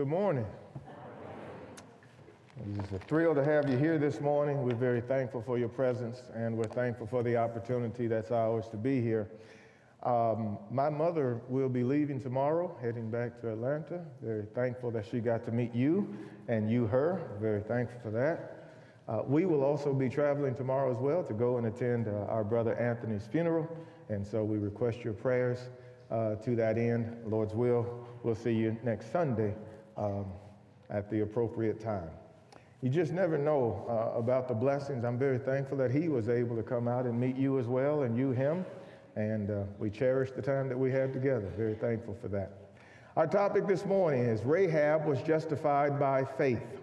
Good morning. It's a thrill to have you here this morning. We're very thankful for your presence, and we're thankful for the opportunity that's ours to be here. Um, my mother will be leaving tomorrow, heading back to Atlanta. Very thankful that she got to meet you and you her. Very thankful for that. Uh, we will also be traveling tomorrow as well to go and attend uh, our brother Anthony's funeral, and so we request your prayers uh, to that end. Lord's will, we'll see you next Sunday um, at the appropriate time. You just never know uh, about the blessings. I'm very thankful that he was able to come out and meet you as well, and you him. And uh, we cherish the time that we had together. Very thankful for that. Our topic this morning is Rahab was justified by faith.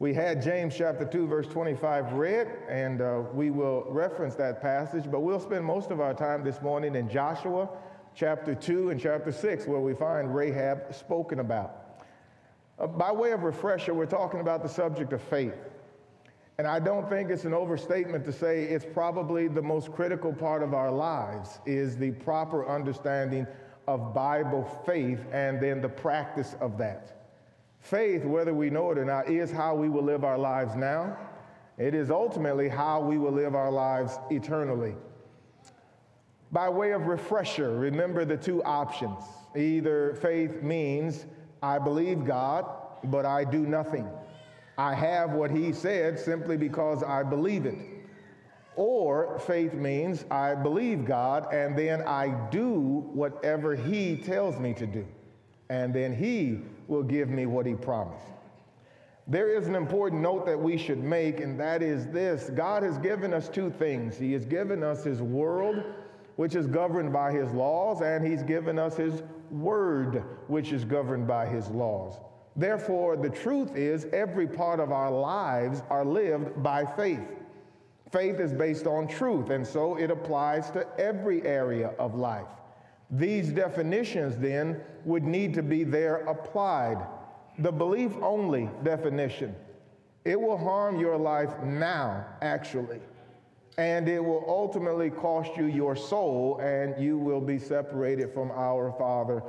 We had James chapter 2, verse 25 read, and uh, we will reference that passage, but we'll spend most of our time this morning in Joshua chapter 2 and chapter 6, where we find Rahab spoken about. Uh, by way of refresher, we're talking about the subject of faith. And I don't think it's an overstatement to say it's probably the most critical part of our lives is the proper understanding of Bible faith and then the practice of that. Faith, whether we know it or not, is how we will live our lives now. It is ultimately how we will live our lives eternally. By way of refresher, remember the two options. Either faith means I believe God, but I do nothing. I have what he said simply because I believe it. Or faith means I believe God and then I do whatever he tells me to do. And then he will give me what he promised. There is an important note that we should make, and that is this God has given us two things. He has given us his world, which is governed by his laws, and he's given us his word, which is governed by his laws. Therefore, the truth is every part of our lives are lived by faith. Faith is based on truth, and so it applies to every area of life. These definitions then would need to be there applied. The belief only definition, it will harm your life now, actually, and it will ultimately cost you your soul, and you will be separated from our Father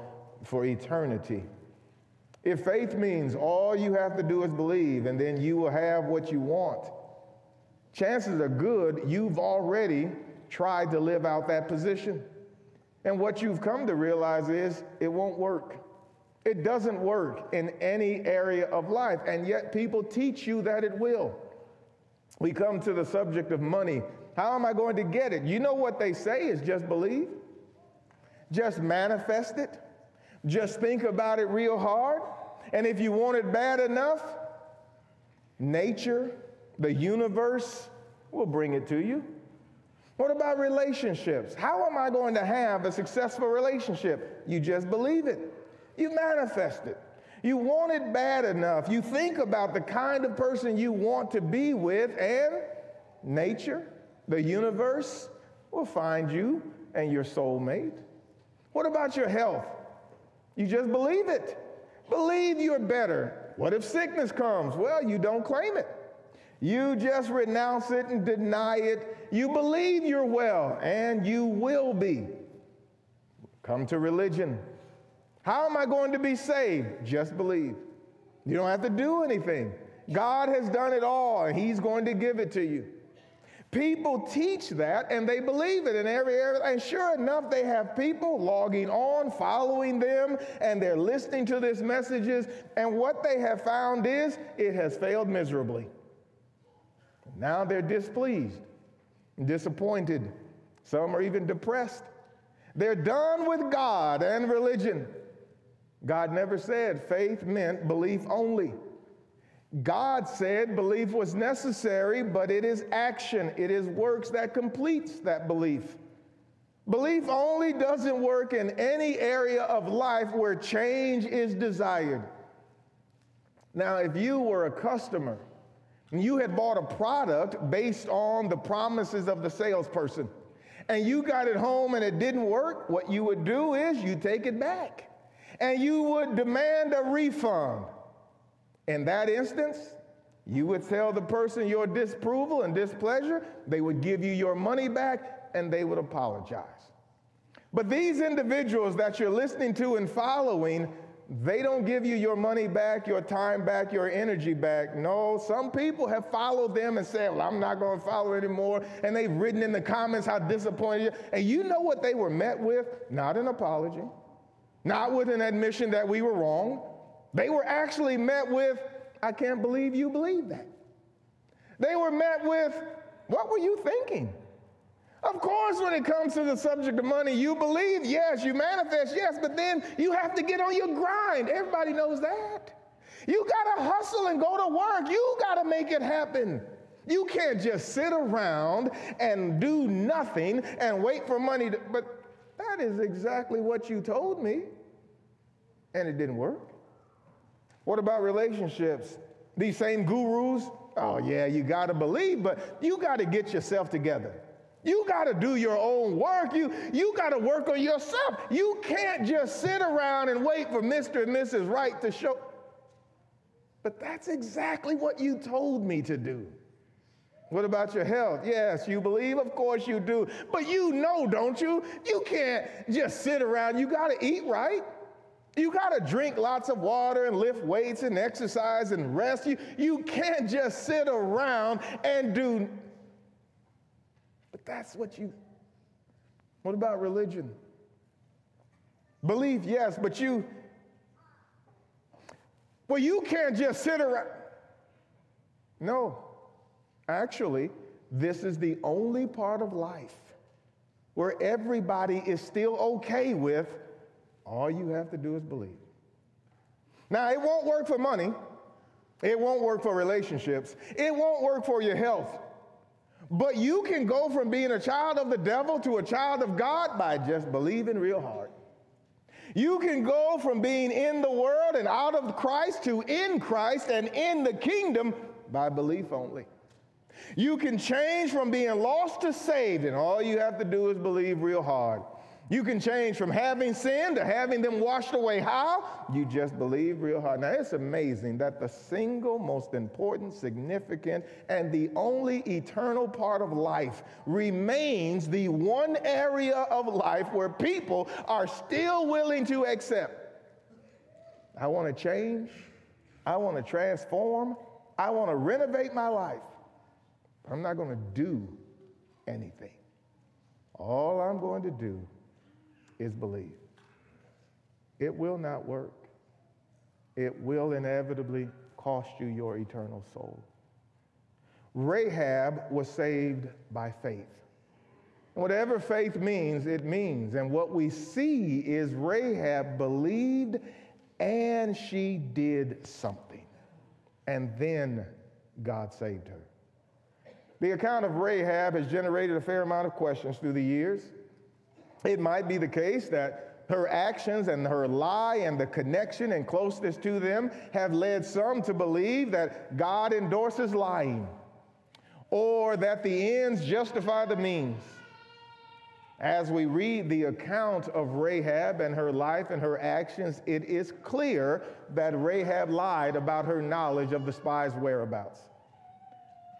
for eternity. If faith means all you have to do is believe and then you will have what you want, chances are good you've already tried to live out that position. And what you've come to realize is it won't work. It doesn't work in any area of life, and yet people teach you that it will. We come to the subject of money. How am I going to get it? You know what they say is just believe, just manifest it. Just think about it real hard. And if you want it bad enough, nature, the universe will bring it to you. What about relationships? How am I going to have a successful relationship? You just believe it, you manifest it. You want it bad enough. You think about the kind of person you want to be with, and nature, the universe, will find you and your soulmate. What about your health? You just believe it. Believe you're better. What if sickness comes? Well, you don't claim it. You just renounce it and deny it. You believe you're well, and you will be. Come to religion. How am I going to be saved? Just believe. You don't have to do anything. God has done it all, and He's going to give it to you. People teach that and they believe it in every area. And sure enough, they have people logging on, following them, and they're listening to these messages. And what they have found is it has failed miserably. Now they're displeased, disappointed. Some are even depressed. They're done with God and religion. God never said faith meant belief only. God said belief was necessary, but it is action, it is works that completes that belief. Belief only doesn't work in any area of life where change is desired. Now, if you were a customer and you had bought a product based on the promises of the salesperson, and you got it home and it didn't work, what you would do is you take it back and you would demand a refund. In that instance, you would tell the person your disapproval and displeasure, they would give you your money back, and they would apologize. But these individuals that you're listening to and following, They don't give you your money back, your time back, your energy back. No, some people have followed them and said, Well, I'm not going to follow anymore. And they've written in the comments how disappointed you. And you know what they were met with? Not an apology, not with an admission that we were wrong. They were actually met with, I can't believe you believe that. They were met with, What were you thinking? Of course, when it comes to the subject of money, you believe, yes, you manifest, yes, but then you have to get on your grind. Everybody knows that. You got to hustle and go to work. You got to make it happen. You can't just sit around and do nothing and wait for money to, but that is exactly what you told me. And it didn't work. What about relationships? These same gurus, oh yeah, you got to believe, but you got to get yourself together. You got to do your own work. You, you got to work on yourself. You can't just sit around and wait for Mr. and Mrs. Right to show. But that's exactly what you told me to do. What about your health? Yes, you believe? Of course you do. But you know, don't you? You can't just sit around. You got to eat right. You got to drink lots of water and lift weights and exercise and rest. You, you can't just sit around and do but that's what you. What about religion? Belief, yes, but you. Well, you can't just sit around. No. Actually, this is the only part of life where everybody is still okay with all you have to do is believe. Now, it won't work for money. It won't work for relationships. It won't work for your health. But you can go from being a child of the devil to a child of God by just believing real hard. You can go from being in the world and out of Christ to in Christ and in the kingdom by belief only. You can change from being lost to saved, and all you have to do is believe real hard. You can change from having sin to having them washed away. How? You just believe real hard. Now, it's amazing that the single most important, significant, and the only eternal part of life remains the one area of life where people are still willing to accept. I want to change. I want to transform. I want to renovate my life. I'm not going to do anything. All I'm going to do is believe. It will not work. It will inevitably cost you your eternal soul. Rahab was saved by faith. Whatever faith means, it means. And what we see is Rahab believed and she did something. And then God saved her. The account of Rahab has generated a fair amount of questions through the years. It might be the case that her actions and her lie and the connection and closeness to them have led some to believe that God endorses lying or that the ends justify the means. As we read the account of Rahab and her life and her actions, it is clear that Rahab lied about her knowledge of the spies' whereabouts.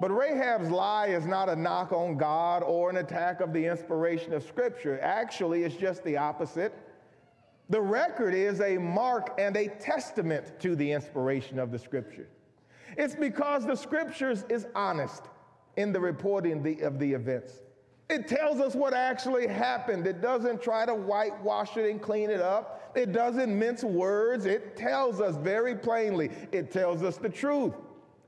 But Rahab's lie is not a knock on God or an attack of the inspiration of Scripture. Actually, it's just the opposite. The record is a mark and a testament to the inspiration of the Scripture. It's because the Scriptures is honest in the reporting of the events. It tells us what actually happened. It doesn't try to whitewash it and clean it up. It doesn't mince words. It tells us very plainly. It tells us the truth.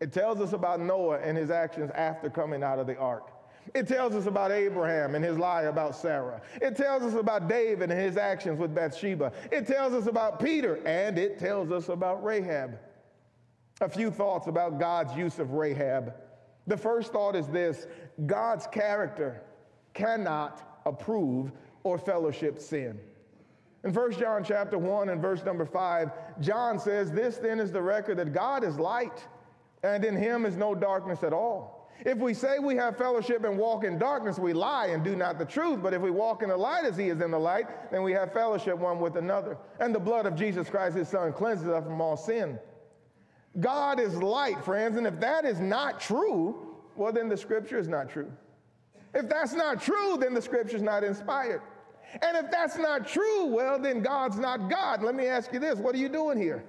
It tells us about Noah and his actions after coming out of the ark. It tells us about Abraham and his lie about Sarah. It tells us about David and his actions with Bathsheba. It tells us about Peter and it tells us about Rahab. A few thoughts about God's use of Rahab. The first thought is this God's character cannot approve or fellowship sin. In 1 John chapter 1 and verse number 5, John says, This then is the record that God is light and in him is no darkness at all. If we say we have fellowship and walk in darkness, we lie and do not the truth. But if we walk in the light as he is in the light, then we have fellowship one with another. And the blood of Jesus Christ, his son, cleanses us from all sin. God is light, friends. And if that is not true, well, then the scripture is not true. If that's not true, then the scripture is not inspired. And if that's not true, well, then God's not God. Let me ask you this what are you doing here?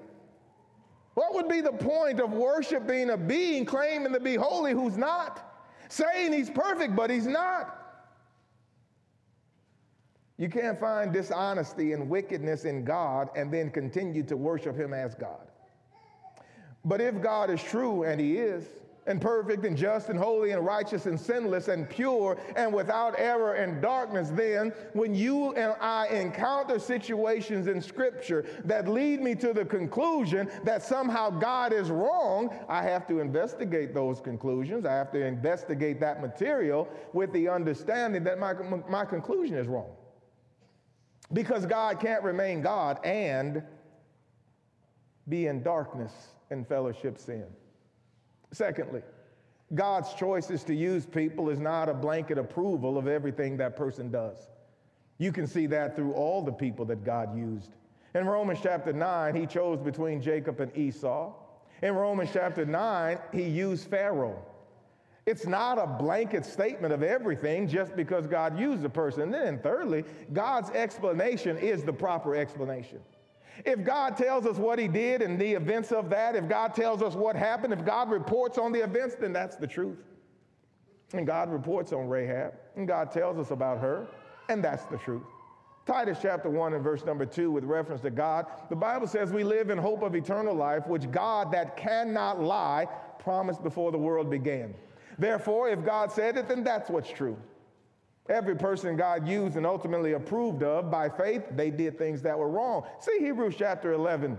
What would be the point of worshiping a being claiming to be holy who's not? Saying he's perfect, but he's not. You can't find dishonesty and wickedness in God and then continue to worship him as God. But if God is true, and he is, and perfect and just and holy and righteous and sinless and pure and without error and darkness, then when you and I encounter situations in Scripture that lead me to the conclusion that somehow God is wrong, I have to investigate those conclusions. I have to investigate that material with the understanding that my, my conclusion is wrong. Because God can't remain God and be in darkness and fellowship sin. Secondly, God's choices to use people is not a blanket approval of everything that person does. You can see that through all the people that God used. In Romans chapter 9, he chose between Jacob and Esau. In Romans chapter 9, he used Pharaoh. It's not a blanket statement of everything just because God used a person. And then, thirdly, God's explanation is the proper explanation. If God tells us what he did and the events of that, if God tells us what happened, if God reports on the events, then that's the truth. And God reports on Rahab, and God tells us about her, and that's the truth. Titus chapter 1 and verse number 2, with reference to God, the Bible says we live in hope of eternal life, which God that cannot lie promised before the world began. Therefore, if God said it, then that's what's true. Every person God used and ultimately approved of by faith, they did things that were wrong. See Hebrews chapter 11.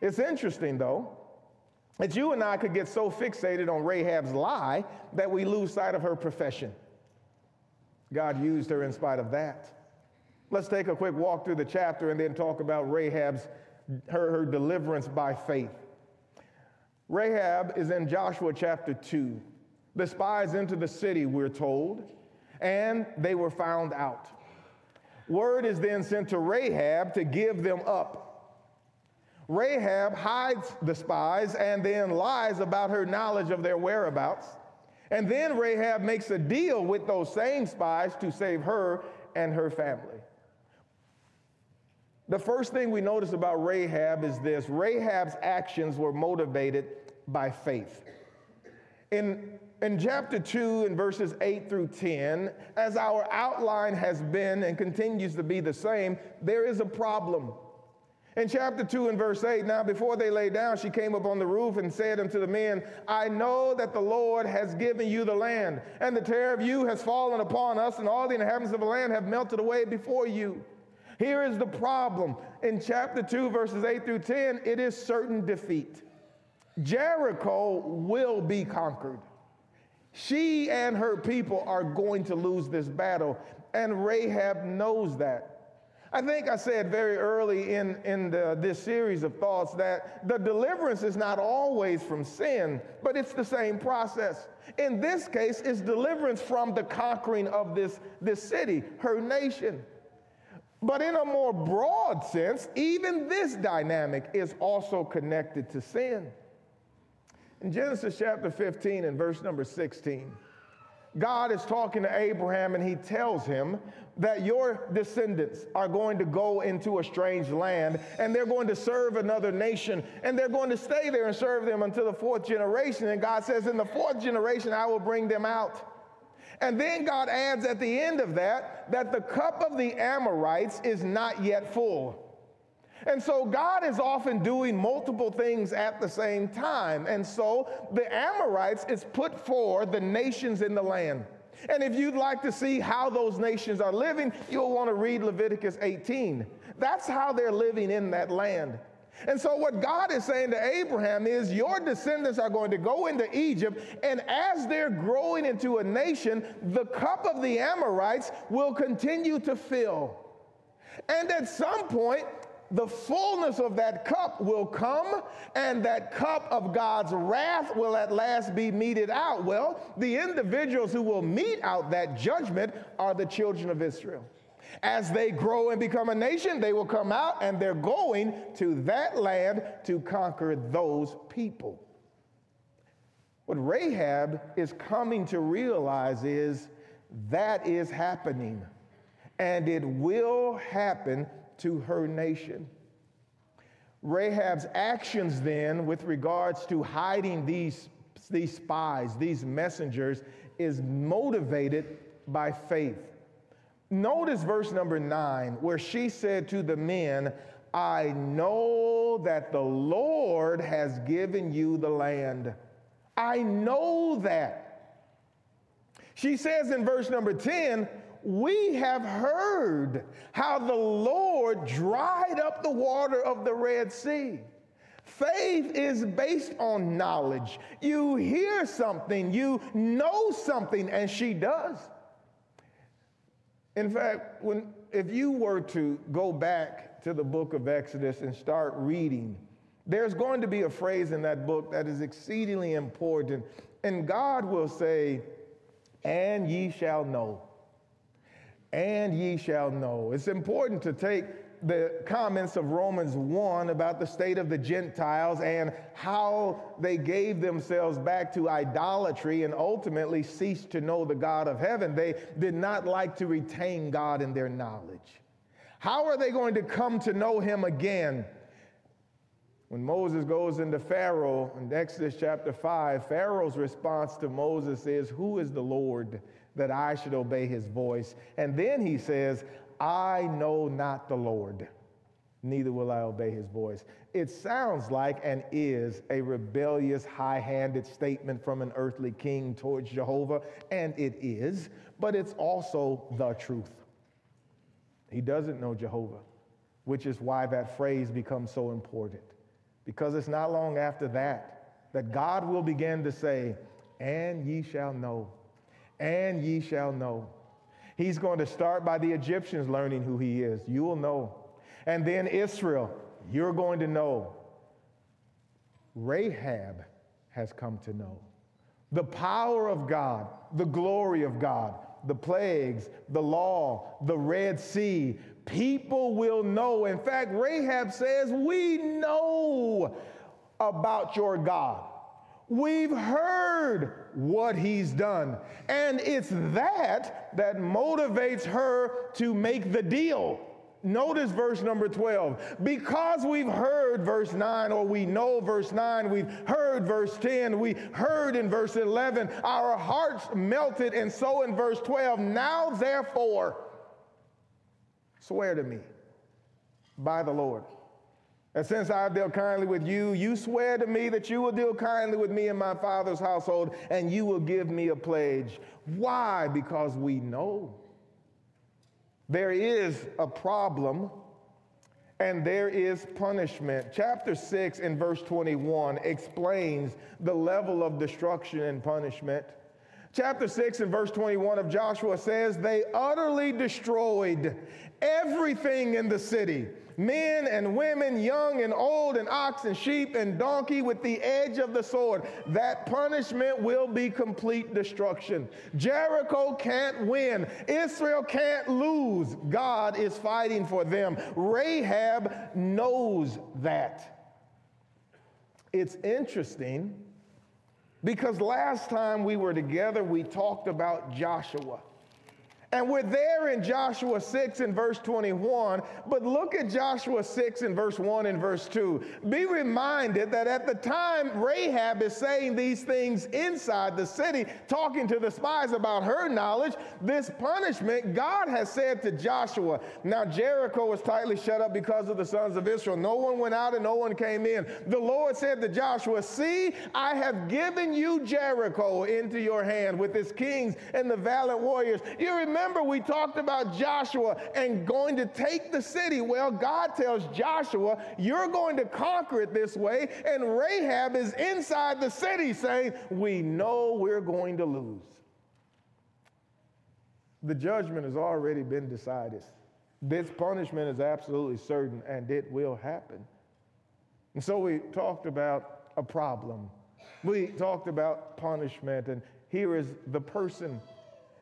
It's interesting, though, that you and I could get so fixated on Rahab's lie that we lose sight of her profession. God used her in spite of that. Let's take a quick walk through the chapter and then talk about Rahab's her, her deliverance by faith. Rahab is in Joshua chapter 2. The spies into the city, we're told and they were found out. Word is then sent to Rahab to give them up. Rahab hides the spies and then lies about her knowledge of their whereabouts. And then Rahab makes a deal with those same spies to save her and her family. The first thing we notice about Rahab is this Rahab's actions were motivated by faith. In in chapter 2, in verses 8 through 10, as our outline has been and continues to be the same, there is a problem. In chapter 2 and verse 8, now before they lay down, she came up on the roof and said unto the men, I know that the Lord has given you the land, and the terror of you has fallen upon us, and all the inhabitants of the land have melted away before you. Here is the problem. In chapter 2, verses 8 through 10, it is certain defeat. Jericho will be conquered. She and her people are going to lose this battle, and Rahab knows that. I think I said very early in, in the, this series of thoughts that the deliverance is not always from sin, but it's the same process. In this case, it's deliverance from the conquering of this, this city, her nation. But in a more broad sense, even this dynamic is also connected to sin. In Genesis chapter 15 and verse number 16, God is talking to Abraham and he tells him that your descendants are going to go into a strange land and they're going to serve another nation and they're going to stay there and serve them until the fourth generation. And God says, In the fourth generation, I will bring them out. And then God adds at the end of that that the cup of the Amorites is not yet full. And so God is often doing multiple things at the same time. And so the Amorites is put for the nations in the land. And if you'd like to see how those nations are living, you'll want to read Leviticus 18. That's how they're living in that land. And so, what God is saying to Abraham is, Your descendants are going to go into Egypt, and as they're growing into a nation, the cup of the Amorites will continue to fill. And at some point, the fullness of that cup will come, and that cup of God's wrath will at last be meted out. Well, the individuals who will mete out that judgment are the children of Israel. As they grow and become a nation, they will come out and they're going to that land to conquer those people. What Rahab is coming to realize is that is happening. and it will happen to her nation. Rahab's actions then, with regards to hiding these, these spies, these messengers, is motivated by faith. Notice verse number nine, where she said to the men, I know that the Lord has given you the land. I know that. She says in verse number 10, we have heard how the Lord dried up the water of the Red Sea. Faith is based on knowledge. You hear something, you know something, and she does. In fact, when, if you were to go back to the book of Exodus and start reading, there's going to be a phrase in that book that is exceedingly important. And God will say, And ye shall know and ye shall know. It's important to take the comments of Romans 1 about the state of the Gentiles and how they gave themselves back to idolatry and ultimately ceased to know the God of heaven. They did not like to retain God in their knowledge. How are they going to come to know him again? When Moses goes into Pharaoh in Exodus chapter 5, Pharaoh's response to Moses is, Who is the Lord? That I should obey his voice. And then he says, I know not the Lord, neither will I obey his voice. It sounds like and is a rebellious, high handed statement from an earthly king towards Jehovah, and it is, but it's also the truth. He doesn't know Jehovah, which is why that phrase becomes so important. Because it's not long after that that God will begin to say, And ye shall know and ye shall know. He's going to start by the Egyptians learning who he is. You will know. And then Israel, you're going to know. Rahab has come to know. The power of God, the glory of God, the plagues, the law, the Red Sea. People will know. In fact, Rahab says, We know about your God. We've heard what he's done. And it's that that motivates her to make the deal. Notice verse number 12. Because we've heard verse 9, or we know verse 9, we've heard verse 10, we heard in verse 11, our hearts melted, and so in verse 12, now therefore, swear to me by the Lord and since I've dealt kindly with you, you swear to me that you will deal kindly with me and my father's household, and you will give me a pledge. Why? Because we know there is a problem and there is punishment. Chapter 6 in verse 21 explains the level of destruction and punishment. Chapter 6 and verse 21 of Joshua says, They utterly destroyed everything in the city men and women, young and old, and ox and sheep and donkey with the edge of the sword. That punishment will be complete destruction. Jericho can't win, Israel can't lose. God is fighting for them. Rahab knows that. It's interesting because last time we were together, we talked about Joshua. And we're there in Joshua 6 and verse 21, but look at Joshua 6 and verse 1 and verse 2. Be reminded that at the time Rahab is saying these things inside the city, talking to the spies about her knowledge, this punishment God has said to Joshua. Now, Jericho was tightly shut up because of the sons of Israel. No one went out and no one came in. The Lord said to Joshua, See, I have given you Jericho into your hand with its kings and the valiant warriors. You remember remember we talked about Joshua and going to take the city. Well, God tells Joshua, You're going to conquer it this way. And Rahab is inside the city saying, We know we're going to lose. The judgment has already been decided. This punishment is absolutely certain and it will happen. And so we talked about a problem. We talked about punishment, and here is the person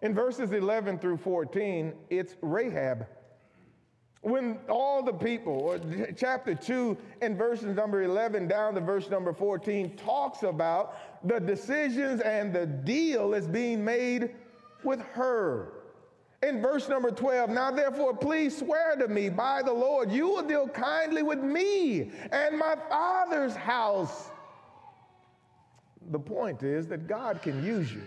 in verses 11 through 14, it's Rahab. When all the people, chapter 2 and verses number 11 down to verse number 14, talks about the decisions and the deal is being made with her. In verse number 12, now therefore, please swear to me by the Lord, you will deal kindly with me and my father's house. The point is that God can use you.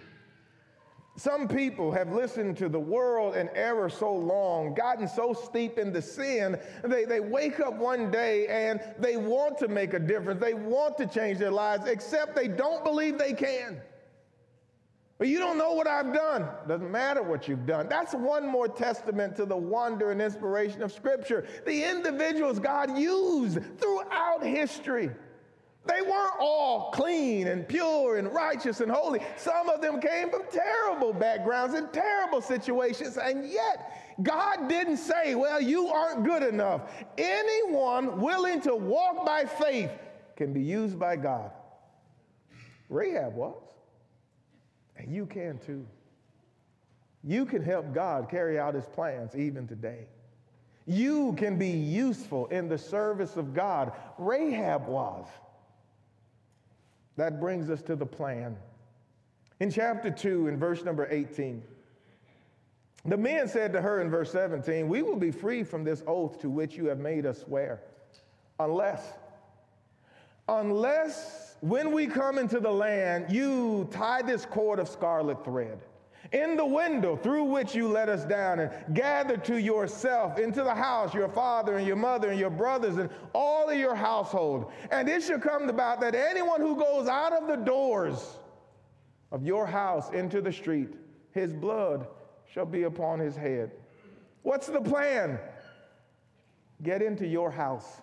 Some people have listened to the world and error so long, gotten so steep into sin, they, they wake up one day and they want to make a difference. They want to change their lives, except they don't believe they can. But you don't know what I've done. Doesn't matter what you've done. That's one more testament to the wonder and inspiration of Scripture. The individuals God used throughout history. They weren't all clean and pure and righteous and holy. Some of them came from terrible backgrounds and terrible situations, and yet God didn't say, Well, you aren't good enough. Anyone willing to walk by faith can be used by God. Rahab was, and you can too. You can help God carry out his plans even today. You can be useful in the service of God. Rahab was. That brings us to the plan. In chapter 2, in verse number 18, the men said to her in verse 17, We will be free from this oath to which you have made us swear, unless, unless when we come into the land, you tie this cord of scarlet thread in the window through which you let us down and gather to yourself into the house your father and your mother and your brothers and all of your household. And it shall come about that anyone who goes out of the doors of your house into the street, his blood shall be upon his head. What's the plan? Get into your house.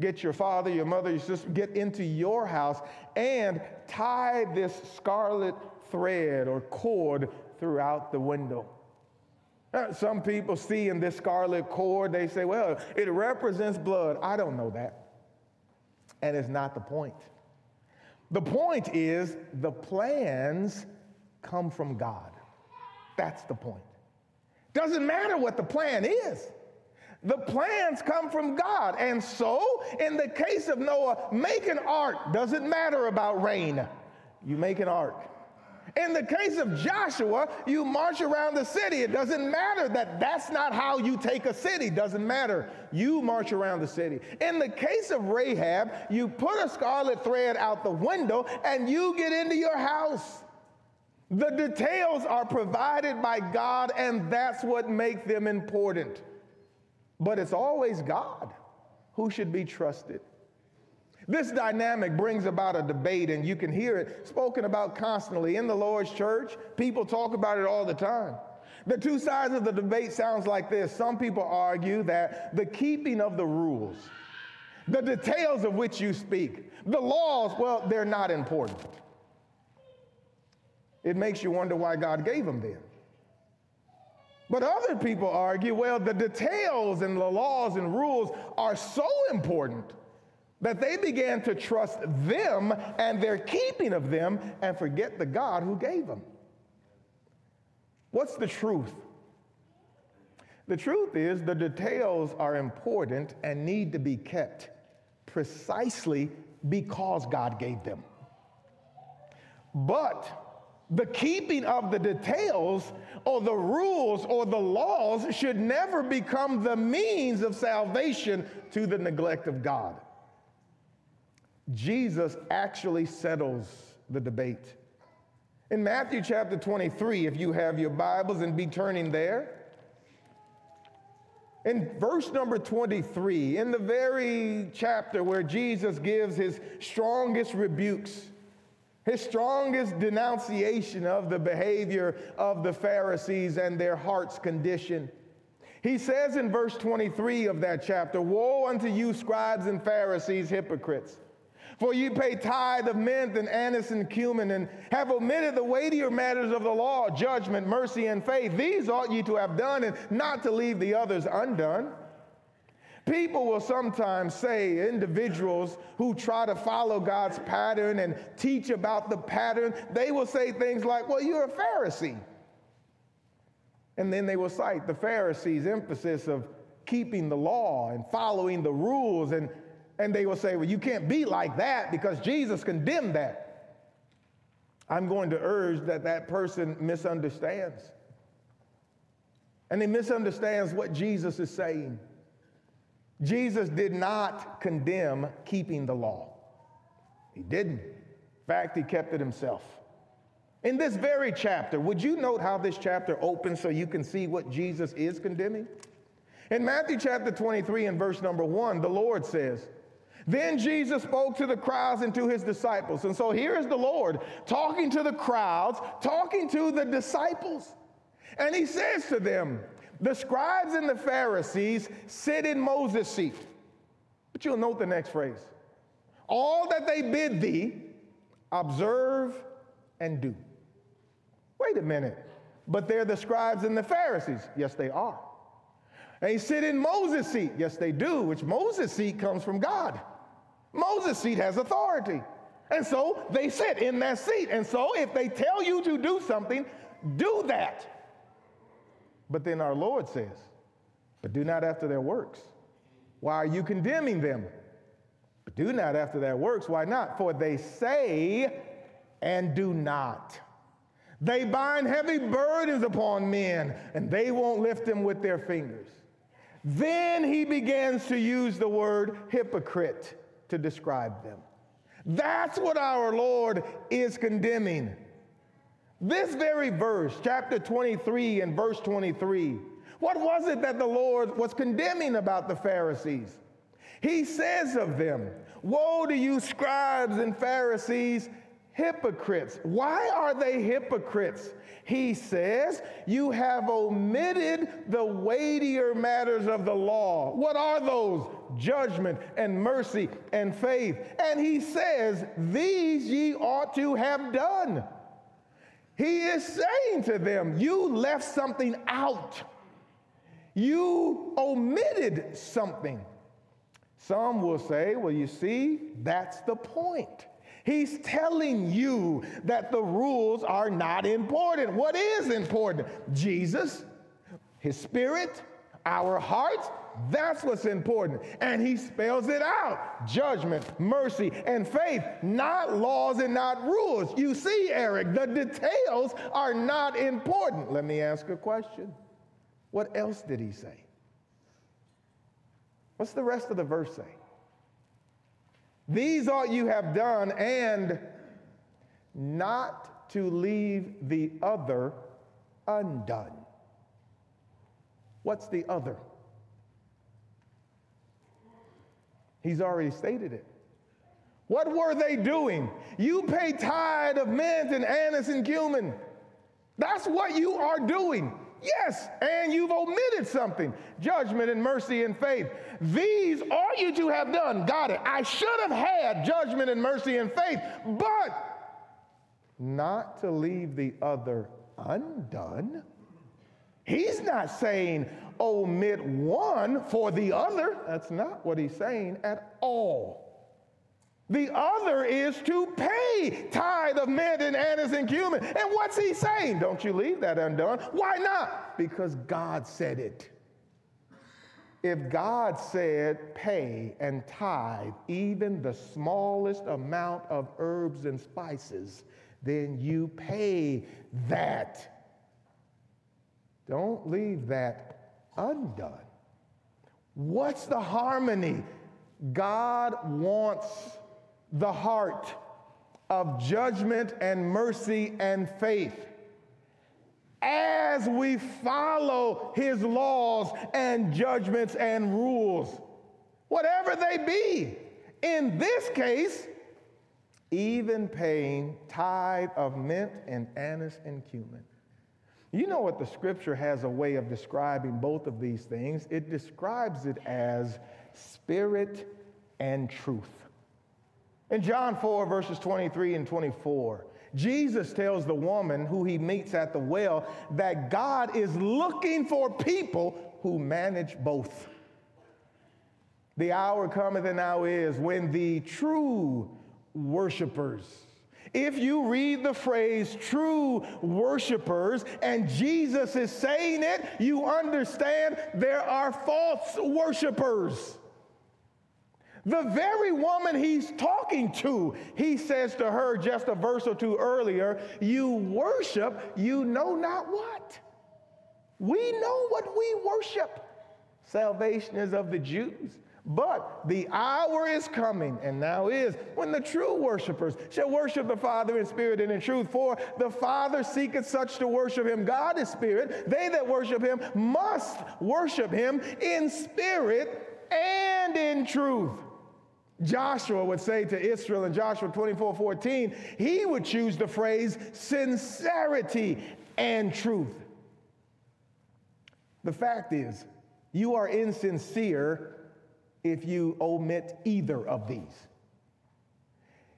Get your father, your mother, your sister, get into your house and tie this scarlet thread or cord throughout the window. Uh, some people see in this scarlet cord, they say, well, it represents blood. I don't know that. And it's not the point. The point is the plans come from God. That's the point. Doesn't matter what the plan is. The plans come from God. And so, in the case of Noah, make an ark. Doesn't matter about rain. You make an ark. In the case of Joshua, you march around the city. It doesn't matter that that's not how you take a city. Doesn't matter. You march around the city. In the case of Rahab, you put a scarlet thread out the window and you get into your house. The details are provided by God, and that's what makes them important. But it's always God who should be trusted. This dynamic brings about a debate, and you can hear it spoken about constantly in the Lord's church. People talk about it all the time. The two sides of the debate sounds like this. Some people argue that the keeping of the rules, the details of which you speak, the laws, well, they're not important. It makes you wonder why God gave them then. But other people argue, well, the details and the laws and rules are so important that they began to trust them and their keeping of them and forget the God who gave them. What's the truth? The truth is the details are important and need to be kept precisely because God gave them. But the keeping of the details or the rules or the laws should never become the means of salvation to the neglect of God. Jesus actually settles the debate. In Matthew chapter 23, if you have your Bibles and be turning there, in verse number 23, in the very chapter where Jesus gives his strongest rebukes, his strongest denunciation of the behavior of the Pharisees and their heart's condition, he says in verse 23 of that chapter, Woe unto you, scribes and Pharisees, hypocrites! For you pay tithe of mint and anise and cumin, and have omitted the weightier matters of the law, judgment, mercy, and faith. These ought ye to have done, and not to leave the others undone. People will sometimes say, individuals who try to follow God's pattern and teach about the pattern, they will say things like, Well, you're a Pharisee. And then they will cite the Pharisees' emphasis of keeping the law and following the rules and and they will say, well, you can't be like that because Jesus condemned that. I'm going to urge that that person misunderstands. and he misunderstands what Jesus is saying. Jesus did not condemn keeping the law. He didn't. In fact, he kept it himself. In this very chapter, would you note how this chapter opens so you can see what Jesus is condemning? In Matthew chapter 23 and verse number 1, the Lord says, Then Jesus spoke to the crowds and to his disciples. And so here is the Lord talking to the crowds, talking to the disciples. And he says to them, The scribes and the Pharisees sit in Moses' seat. But you'll note the next phrase All that they bid thee, observe and do. Wait a minute. But they're the scribes and the Pharisees. Yes, they are. They sit in Moses' seat. Yes, they do, which Moses' seat comes from God. Moses' seat has authority. And so they sit in that seat. And so if they tell you to do something, do that. But then our Lord says, but do not after their works. Why are you condemning them? But do not after their works. Why not? For they say and do not. They bind heavy burdens upon men, and they won't lift them with their fingers. Then he begins to use the word hypocrite to describe them. That's what our Lord is condemning. This very verse, chapter 23 and verse 23, what was it that the Lord was condemning about the Pharisees? He says of them, Woe to you, scribes and Pharisees, hypocrites. Why are they hypocrites? He says, You have omitted the weightier matters of the law. What are those? Judgment and mercy and faith. And he says, These ye ought to have done. He is saying to them, You left something out. You omitted something. Some will say, Well, you see, that's the point. He's telling you that the rules are not important. What is important? Jesus, His Spirit, our hearts. That's what's important. And he spells it out judgment, mercy, and faith, not laws and not rules. You see, Eric, the details are not important. Let me ask a question. What else did he say? What's the rest of the verse say? These ought you have done, and not to leave the other undone. What's the other? He's already stated it. What were they doing? You pay tithe of mint and anise and cumin. That's what you are doing. Yes, and you've omitted something judgment and mercy and faith. These ought you to have done. Got it. I should have had judgment and mercy and faith, but not to leave the other undone. He's not saying omit one for the other. That's not what he's saying at all. The other is to pay tithe of mint and anise and cumin. And what's he saying? Don't you leave that undone. Why not? Because God said it. If God said pay and tithe even the smallest amount of herbs and spices, then you pay that. Don't leave that undone. What's the harmony? God wants the heart of judgment and mercy and faith as we follow his laws and judgments and rules, whatever they be. In this case, even paying tithe of mint and anise and cumin. You know what the scripture has a way of describing both of these things? It describes it as spirit and truth. In John 4, verses 23 and 24, Jesus tells the woman who he meets at the well that God is looking for people who manage both. The hour cometh and now is when the true worshipers, if you read the phrase true worshipers and Jesus is saying it, you understand there are false worshipers. The very woman he's talking to, he says to her just a verse or two earlier, You worship, you know not what. We know what we worship. Salvation is of the Jews. But the hour is coming, and now is, when the true worshipers shall worship the Father in spirit and in truth. For the Father seeketh such to worship him. God is spirit. They that worship him must worship him in spirit and in truth. Joshua would say to Israel in Joshua 24 14, he would choose the phrase sincerity and truth. The fact is, you are insincere if you omit either of these.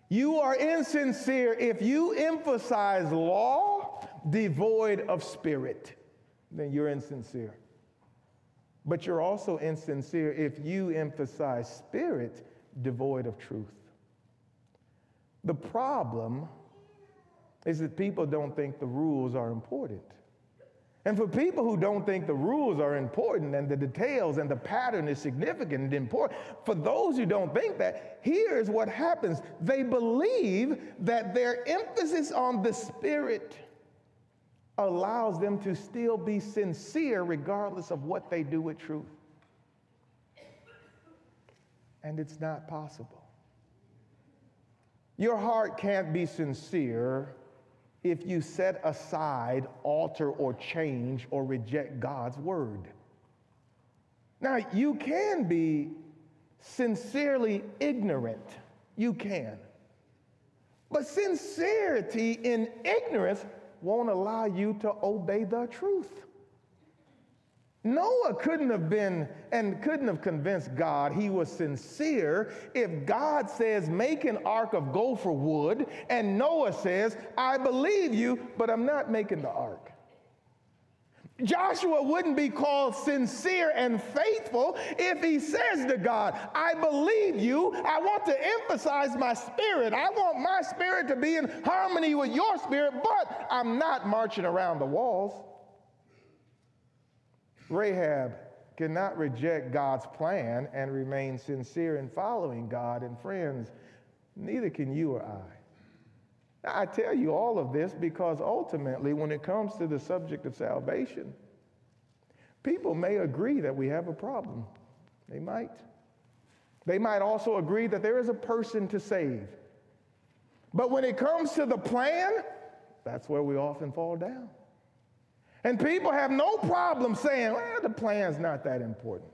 You are insincere if you emphasize law devoid of spirit, then you're insincere. But you're also insincere if you emphasize spirit devoid of truth. The problem is that people don't think the rules are important. And for people who don't think the rules are important and the details and the pattern is significant and important, for those who don't think that, here's what happens. They believe that their emphasis on the Spirit allows them to still be sincere regardless of what they do with truth. And it's not possible. Your heart can't be sincere if you set aside, alter, or change or reject God's word. Now, you can be sincerely ignorant. You can. But sincerity in ignorance won't allow you to obey the truth. Noah couldn't have been and couldn't have convinced God he was sincere if God says, Make an ark of gopher wood, and Noah says, I believe you, but I'm not making the ark. Joshua wouldn't be called sincere and faithful if he says to God, I believe you. I want to emphasize my spirit. I want my spirit to be in harmony with your spirit, but I'm not marching around the walls. Rahab cannot reject God's plan and remain sincere in following God. And friends, neither can you or I. Now, I tell you all of this because ultimately, when it comes to the subject of salvation, people may agree that we have a problem. They might. They might also agree that there is a person to save. But when it comes to the plan, that's where we often fall down. And people have no problem saying, well, the plan's not that important.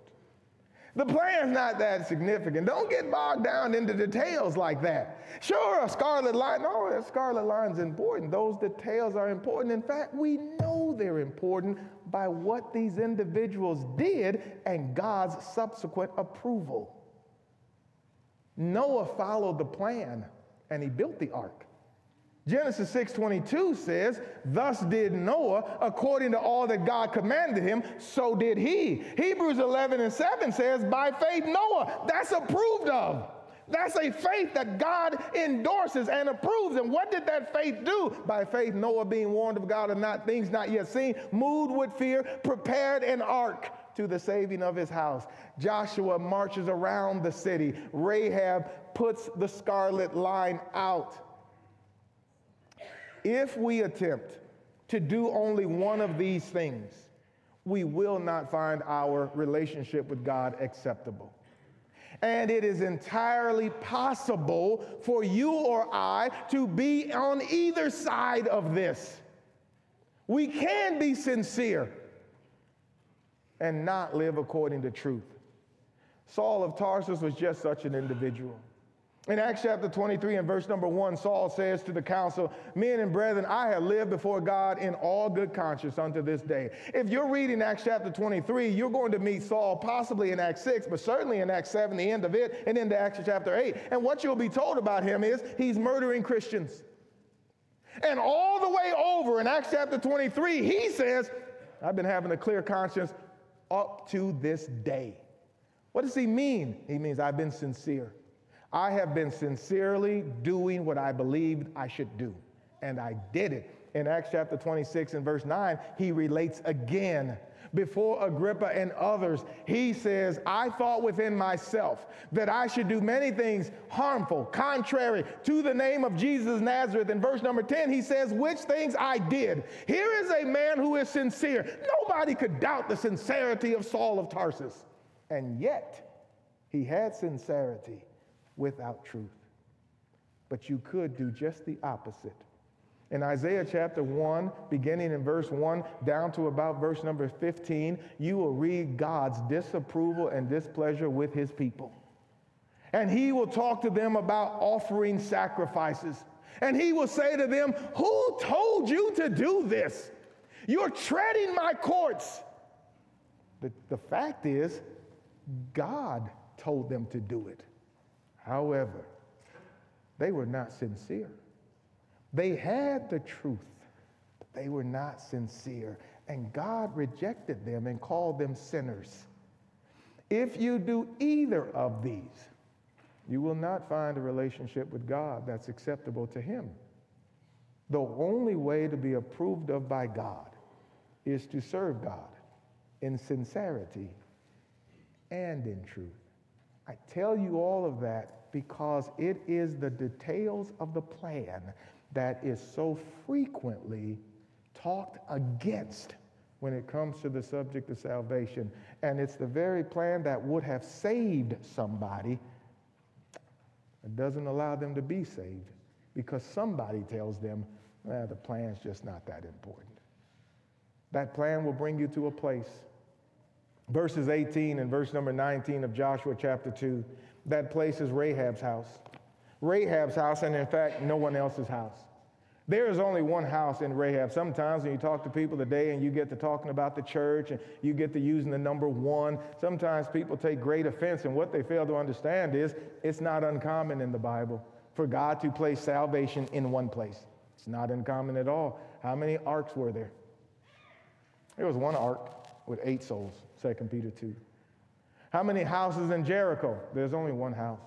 The plan's not that significant. Don't get bogged down into details like that. Sure, a scarlet line, no, a scarlet line's important. Those details are important. In fact, we know they're important by what these individuals did and God's subsequent approval. Noah followed the plan and he built the ark. Genesis 6:22 says, "Thus did Noah according to all that God commanded him, so did he." Hebrews 11 and 7 says, "By faith Noah." That's approved of. That's a faith that God endorses and approves. And what did that faith do? By faith, Noah, being warned of God of not things not yet seen, moved with fear, prepared an ark to the saving of his house. Joshua marches around the city. Rahab puts the scarlet line out. If we attempt to do only one of these things, we will not find our relationship with God acceptable. And it is entirely possible for you or I to be on either side of this. We can be sincere and not live according to truth. Saul of Tarsus was just such an individual. In Acts chapter 23 and verse number 1, Saul says to the council, Men and brethren, I have lived before God in all good conscience unto this day. If you're reading Acts chapter 23, you're going to meet Saul possibly in Acts 6, but certainly in Acts 7, the end of it, and into Acts chapter 8. And what you'll be told about him is he's murdering Christians. And all the way over in Acts chapter 23, he says, I've been having a clear conscience up to this day. What does he mean? He means I've been sincere. I have been sincerely doing what I believed I should do, and I did it. in Acts chapter 26 and verse 9, he relates again before Agrippa and others, he says, I thought within myself that I should do many things harmful, contrary to the name of Jesus Nazareth. In verse number 10, he says, Which things I did. Here is a man who is sincere. Nobody could doubt the sincerity of Saul of Tarsus. And yet, he had sincerity without truth. But you could do just the opposite in Isaiah chapter 1, beginning in verse 1 down to about verse number 15, you will read God's disapproval and displeasure with his people. And he will talk to them about offering sacrifices. And he will say to them, Who told you to do this? You're treading my courts. The, the fact is, God told them to do it. However, they were not sincere. They had the truth, but they were not sincere. And God rejected them and called them sinners. If you do either of these, you will not find a relationship with God that's acceptable to Him. The only way to be approved of by God is to serve God in sincerity and in truth. I tell you all of that because it is the details of the plan that is so frequently talked against when it comes to the subject of salvation. And it's the very plan that would have saved somebody it doesn't allow them to be saved because somebody tells them, well, the plan's just not that important. That plan will bring you to a place. Verses 18 and verse number 19 of Joshua chapter 2, that place is Rahab's house. Rahab's house, and in fact, no one else's house. There is only one house in Rahab. Sometimes when you talk to people today and you get to talking about the church and you get to using the number one, sometimes people take great offense. And what they fail to understand is it's not uncommon in the Bible for God to place salvation in one place. It's not uncommon at all. How many arks were there? There was one ark with eight souls, 2 Peter 2. How many houses in Jericho? There's only one house.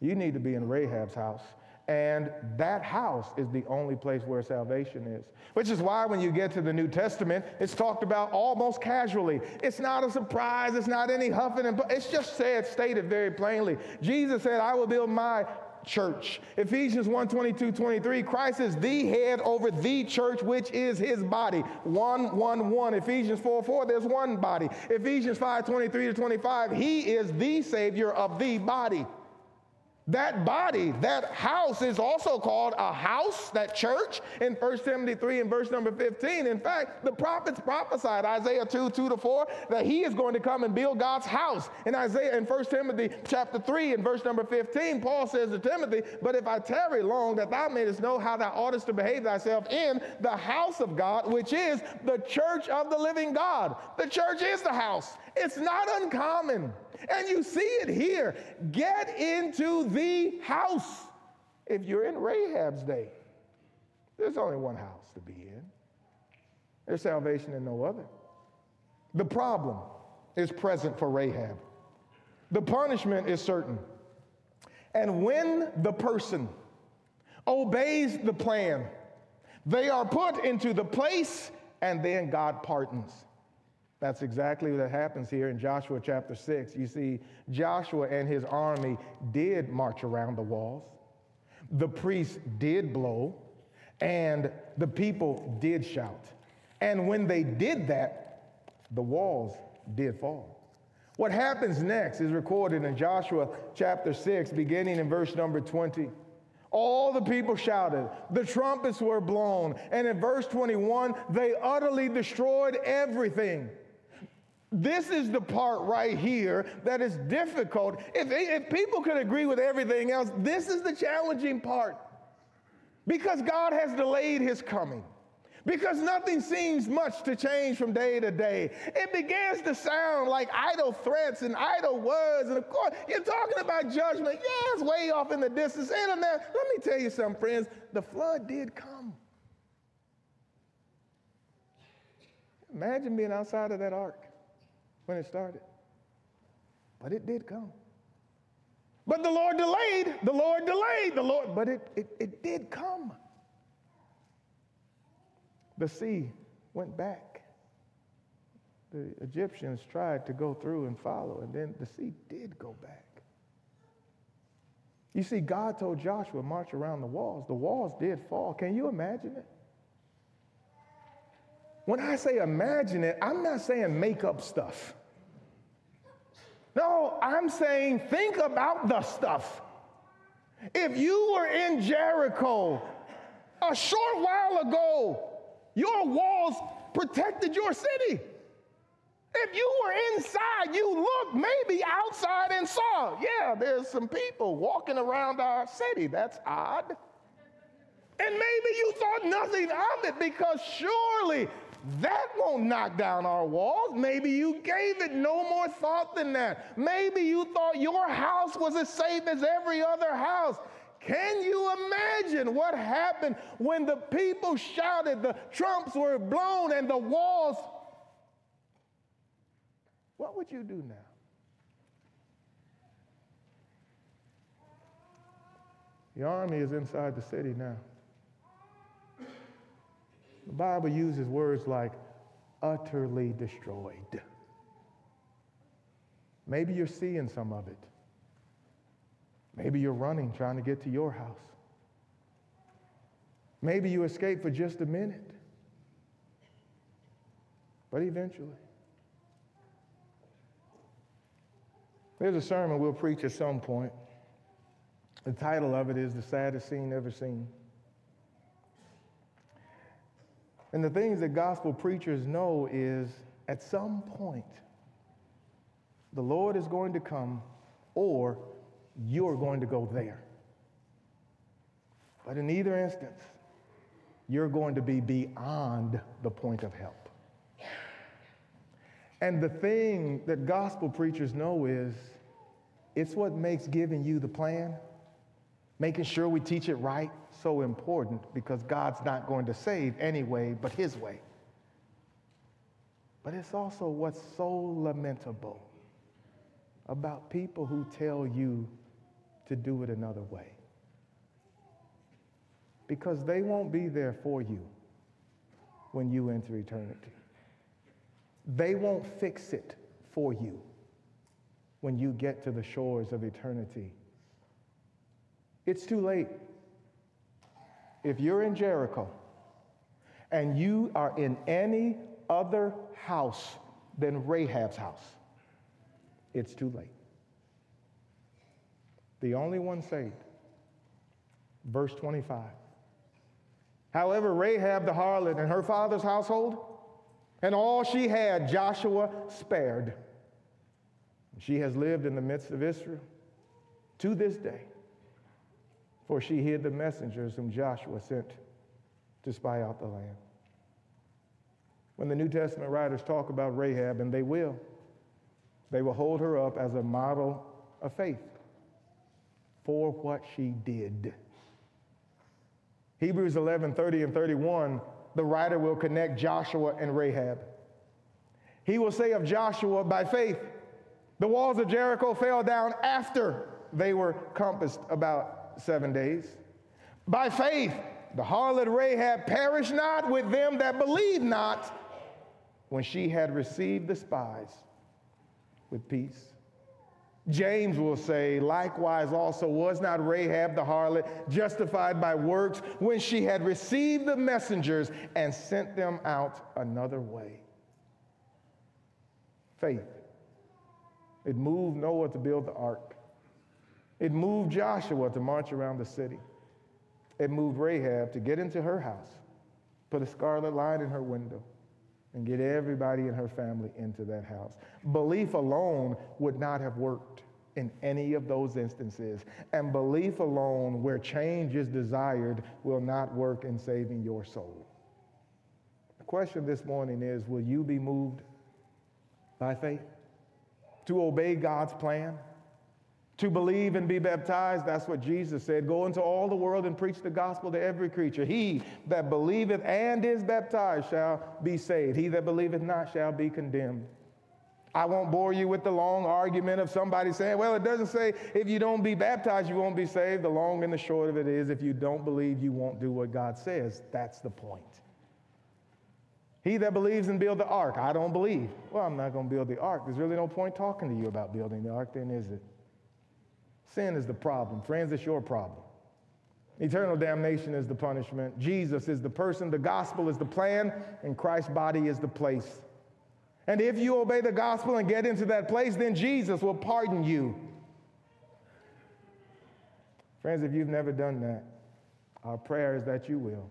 You need to be in Rahab's house. And that house is the only place where salvation is. Which is why when you get to the New Testament, it's talked about almost casually. It's not a surprise, it's not any huffing and it's just said, stated very plainly. Jesus said, I will build my church. Ephesians 1 22, 23, Christ is the head over the church, which is his body. 1 1 1. Ephesians 4 4, there's one body. Ephesians 5 23 to 25, he is the Savior of the body. That body, that house is also called a house, that church, in 1 Timothy 3 and verse number 15. In fact, the prophets prophesied, Isaiah 2, 2 to 4, that he is going to come and build God's house. In Isaiah, in 1 Timothy chapter 3 and verse number 15, Paul says to Timothy, But if I tarry long, that thou mayest know how thou oughtest to behave thyself in the house of God, which is the church of the living God. The church is the house. It's not uncommon. And you see it here. Get into the house. If you're in Rahab's day, there's only one house to be in. There's salvation in no other. The problem is present for Rahab. The punishment is certain. And when the person obeys the plan, they are put into the place and then God pardons. That's exactly what happens here in Joshua chapter 6. You see, Joshua and his army did march around the walls, the priests did blow, and the people did shout. And when they did that, the walls did fall. What happens next is recorded in Joshua chapter 6, beginning in verse number 20. All the people shouted, the trumpets were blown, and in verse 21, they utterly destroyed everything. This is the part right here that is difficult. If, if people could agree with everything else, this is the challenging part. Because God has delayed his coming. Because nothing seems much to change from day to day. It begins to sound like idle threats and idle words. And of course, you're talking about judgment. Yeah, it's way off in the distance. And let me tell you something, friends. The flood did come. Imagine being outside of that ark when it started. But it did come. But the Lord delayed, the Lord delayed, the Lord, but it, it, it did come. the sea went back. The Egyptians tried to go through and follow, and then the sea did go back. You see, God told Joshua, march around the walls. The walls did fall. Can you imagine it? When I say imagine it, I'm not saying make up stuff. No, I'm saying think about the stuff. If you were in Jericho a short while ago, your walls protected your city. If you were inside, you looked maybe outside and saw, yeah, there's some people walking around our city. That's odd. And maybe you thought nothing of it because surely that won't knock down our walls. Maybe you gave it no more thought than that. Maybe you thought your house was as safe as every other house. Can you imagine what happened when the people shouted, the trumps were blown, and the walls? What would you do now? The army is inside the city now. The Bible uses words like utterly destroyed. Maybe you're seeing some of it. Maybe you're running trying to get to your house. Maybe you escape for just a minute. But eventually. There's a sermon we'll preach at some point. The title of it is The Saddest Scene Ever Seen. And the things that gospel preachers know is at some point, the Lord is going to come or you're going to go there. But in either instance, you're going to be beyond the point of help. And the thing that gospel preachers know is it's what makes giving you the plan, making sure we teach it right, so important because God's not going to save anyway but His way. But it's also what's so lamentable about people who tell you to do it another way. Because they won't be there for you when you enter eternity. They won't fix it for you when you get to the shores of eternity. It's too late. If you're in Jericho and you are in any other house than Rahab's house, it's too late the only one saved. Verse 25. However, Rahab the harlot and her father's household and all she had, Joshua spared. She has lived in the midst of Israel to this day, for she hid the messengers whom Joshua sent to spy out the land. When the New Testament writers talk about Rahab, and they will, they will hold her up as a model of faith for what she did. Hebrews 11 30 and 31, the writer will connect Joshua and Rahab. He will say of Joshua, by faith, the walls of Jericho fell down after they were compassed about seven days. By faith, the harlot Rahab perished not with them that believed not when she had received the spies with peace. James will say, likewise also was not Rahab the harlot justified by works when she had received the messengers and sent them out another way. Faith. It moved Noah to build the ark. It moved Joshua to march around the city. It moved Rahab to get into her house, put a scarlet line in her window and get everybody in her family into that house. Belief alone would not have worked in any of those instances. And belief alone, where change is desired, will not work in saving your soul. The question this morning is Will you be moved by faith? To obey God's plan? To believe and be baptized? That's what Jesus said. Go into all the world and preach the gospel to every creature. He that believeth and is baptized shall be saved. He that believeth not shall be condemned. I won't bore you with the long argument of somebody saying, well, it doesn't say if you don't be baptized, you won't be saved. The long and the short of it is if you don't believe, you won't do what God says. That's the point. He that believes and build the ark. I don't believe. Well, I'm not going to build the ark. There's really no point talking to you about building the ark, then, is it? Sin is the problem. Friends, it's your problem. Eternal damnation is the punishment. Jesus is the person, the gospel is the plan, and Christ's body is the place. And if you obey the gospel and get into that place, then Jesus will pardon you. Friends, if you've never done that, our prayer is that you will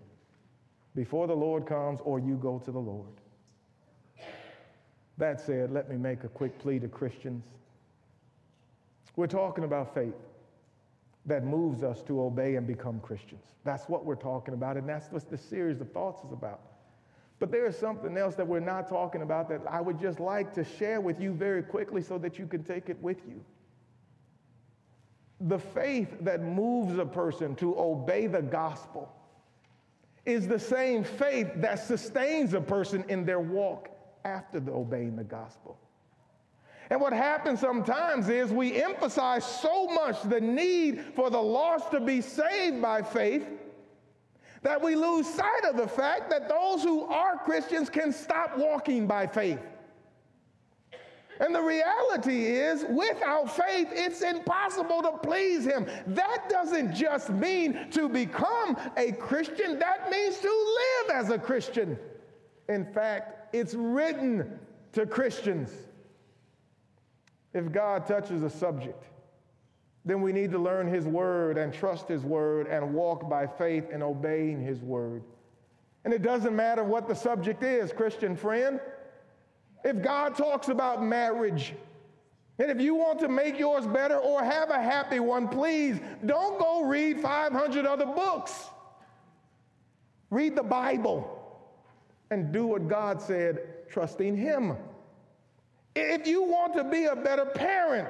before the Lord comes or you go to the Lord. That said, let me make a quick plea to Christians. We're talking about faith that moves us to obey and become Christians. That's what we're talking about, and that's what the series of thoughts is about. But there is something else that we're not talking about that I would just like to share with you very quickly so that you can take it with you. The faith that moves a person to obey the gospel is the same faith that sustains a person in their walk after the obeying the gospel. And what happens sometimes is we emphasize so much the need for the lost to be saved by faith that we lose sight of the fact that those who are Christians can stop walking by faith. And the reality is, without faith, it's impossible to please Him. That doesn't just mean to become a Christian, that means to live as a Christian. In fact, it's written to Christians if God touches a subject, then we need to learn His word and trust His word and walk by faith in obeying His word. And it doesn't matter what the subject is, Christian friend. If God talks about marriage, and if you want to make yours better or have a happy one, please don't go read 500 other books. Read the Bible and do what God said, trusting Him. If you want to be a better parent,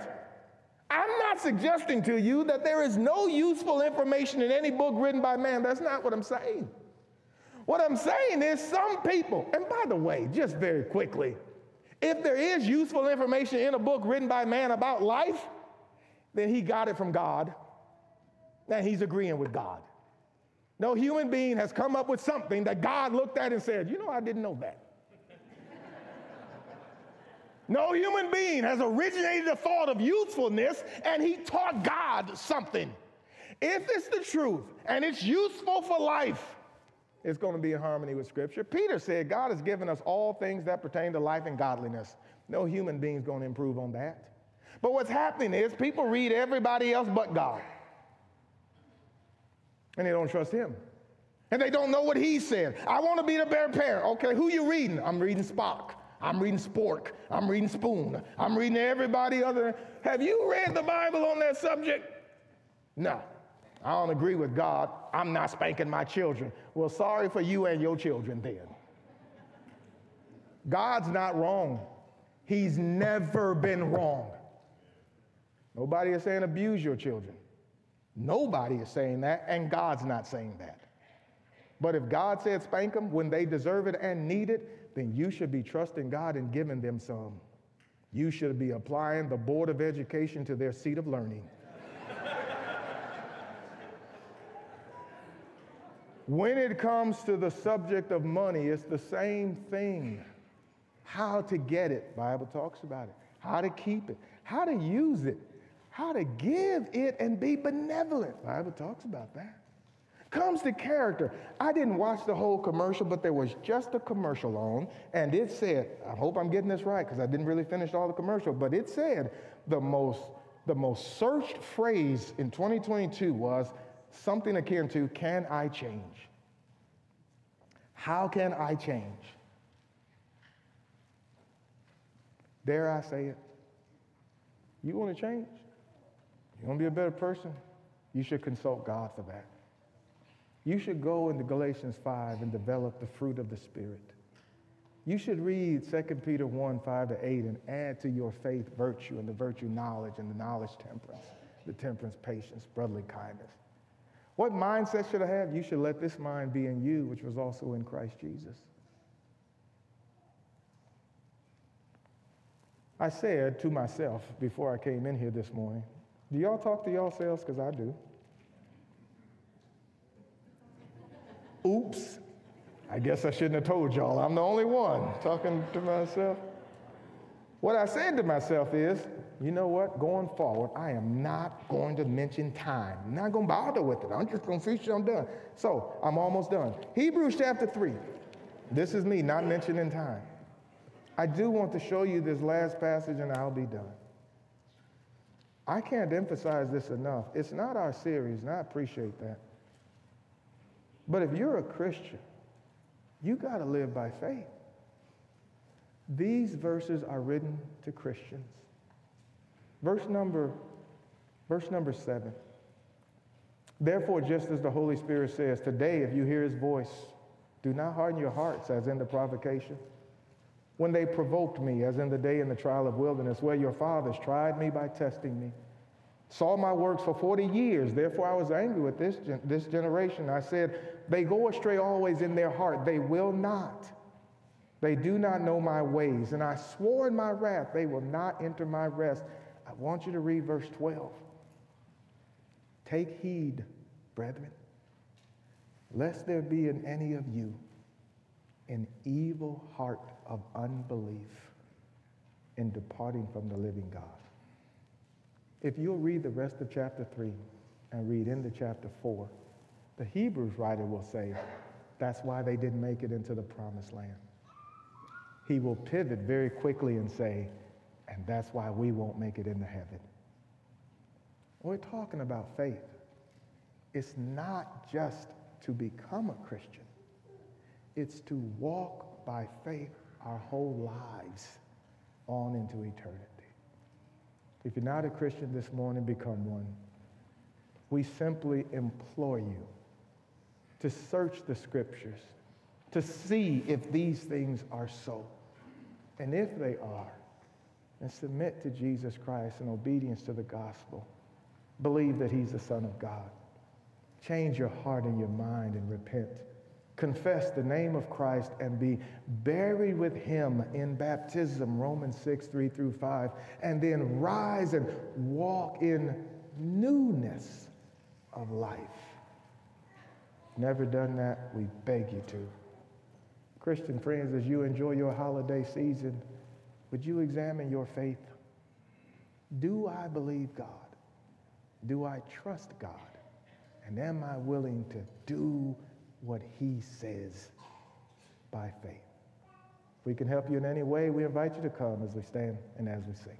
I'm not suggesting to you that there is no useful information in any book written by man. That's not what I'm saying. What I'm saying is some people, and by the way, just very quickly, if there is useful information in a book written by man about life, then he got it from God, and he's agreeing with God. No human being has come up with something that God looked at and said, You know, I didn't know that. No human being has originated a thought of usefulness and he taught God something. If it's the truth and it's useful for life, it's going to be in harmony with Scripture. Peter said, God has given us all things that pertain to life and godliness. No human being is going to improve on that. But what's happening is people read everybody else but God. And they don't trust him. And they don't know what he said. I want to be the better parent. Okay, who you reading? I'm reading Spock. I'm reading Spork. I'm reading Spoon. I'm reading everybody other. Have you read the Bible on that subject? No. I don't agree with God. I'm not spanking my children. Well, sorry for you and your children then. God's not wrong. He's never been wrong. Nobody is saying abuse your children. Nobody is saying that, and God's not saying that. But if God said spank them when they deserve it and need it, then you should be trusting God and giving them some. You should be applying the Board of Education to their seat of learning. when it comes to the subject of money, it's the same thing. How to get it, Bible talks about it. How to keep it, how to use it, how to give it and be benevolent. Bible talks about that. Comes to character. I didn't watch the whole commercial, but there was just a commercial on, and it said, I hope I'm getting this right because I didn't really finish all the commercial, but it said the most, the most searched phrase in 2022 was something akin to, Can I change? How can I change? Dare I say it? You want to change? You want to be a better person? You should consult God for that. You should go into Galatians 5 and develop the fruit of the Spirit. You should read 2 Peter 1 5 to 8 and add to your faith virtue, and the virtue knowledge, and the knowledge temperance, the temperance patience, brotherly kindness. What mindset should I have? You should let this mind be in you, which was also in Christ Jesus. I said to myself before I came in here this morning, do y'all talk to yourselves? Because I do. Oops, I guess I shouldn't have told y'all. I'm the only one talking to myself. What I said to myself is, you know what? Going forward, I am not going to mention time. I'm not going to bother with it. I'm just going to preach I'm done. So I'm almost done. Hebrews chapter 3. This is me not mentioning time. I do want to show you this last passage and I'll be done. I can't emphasize this enough. It's not our series, and I appreciate that. But if you're a Christian, you got to live by faith. These verses are written to Christians. Verse number, verse number seven. Therefore, just as the Holy Spirit says, today, if you hear his voice, do not harden your hearts as in the provocation. When they provoked me, as in the day in the trial of wilderness, where your fathers tried me by testing me, saw my works for 40 years. Therefore, I was angry with this, this generation. I said, They go astray always in their heart. They will not. They do not know my ways. And I swore in my wrath, they will not enter my rest. I want you to read verse 12. Take heed, brethren, lest there be in any of you an evil heart of unbelief in departing from the living God. If you'll read the rest of chapter 3 and read into chapter 4, the Hebrews writer will say that's why they didn't make it into the promised land. He will pivot very quickly and say, and that's why we won't make it into heaven. We're talking about faith. It's not just to become a Christian, it's to walk by faith our whole lives on into eternity. If you're not a Christian this morning, become one. We simply implore you to search the scriptures, to see if these things are so. And if they are, and submit to Jesus Christ in obedience to the gospel. Believe that he's the Son of God. Change your heart and your mind and repent. Confess the name of Christ and be buried with him in baptism, Romans 6, 3 through 5, and then rise and walk in newness of life. Never done that? We beg you to. Christian friends, as you enjoy your holiday season, would you examine your faith? Do I believe God? Do I trust God? And am I willing to do what he says by faith? If we can help you in any way, we invite you to come as we stand and as we sing.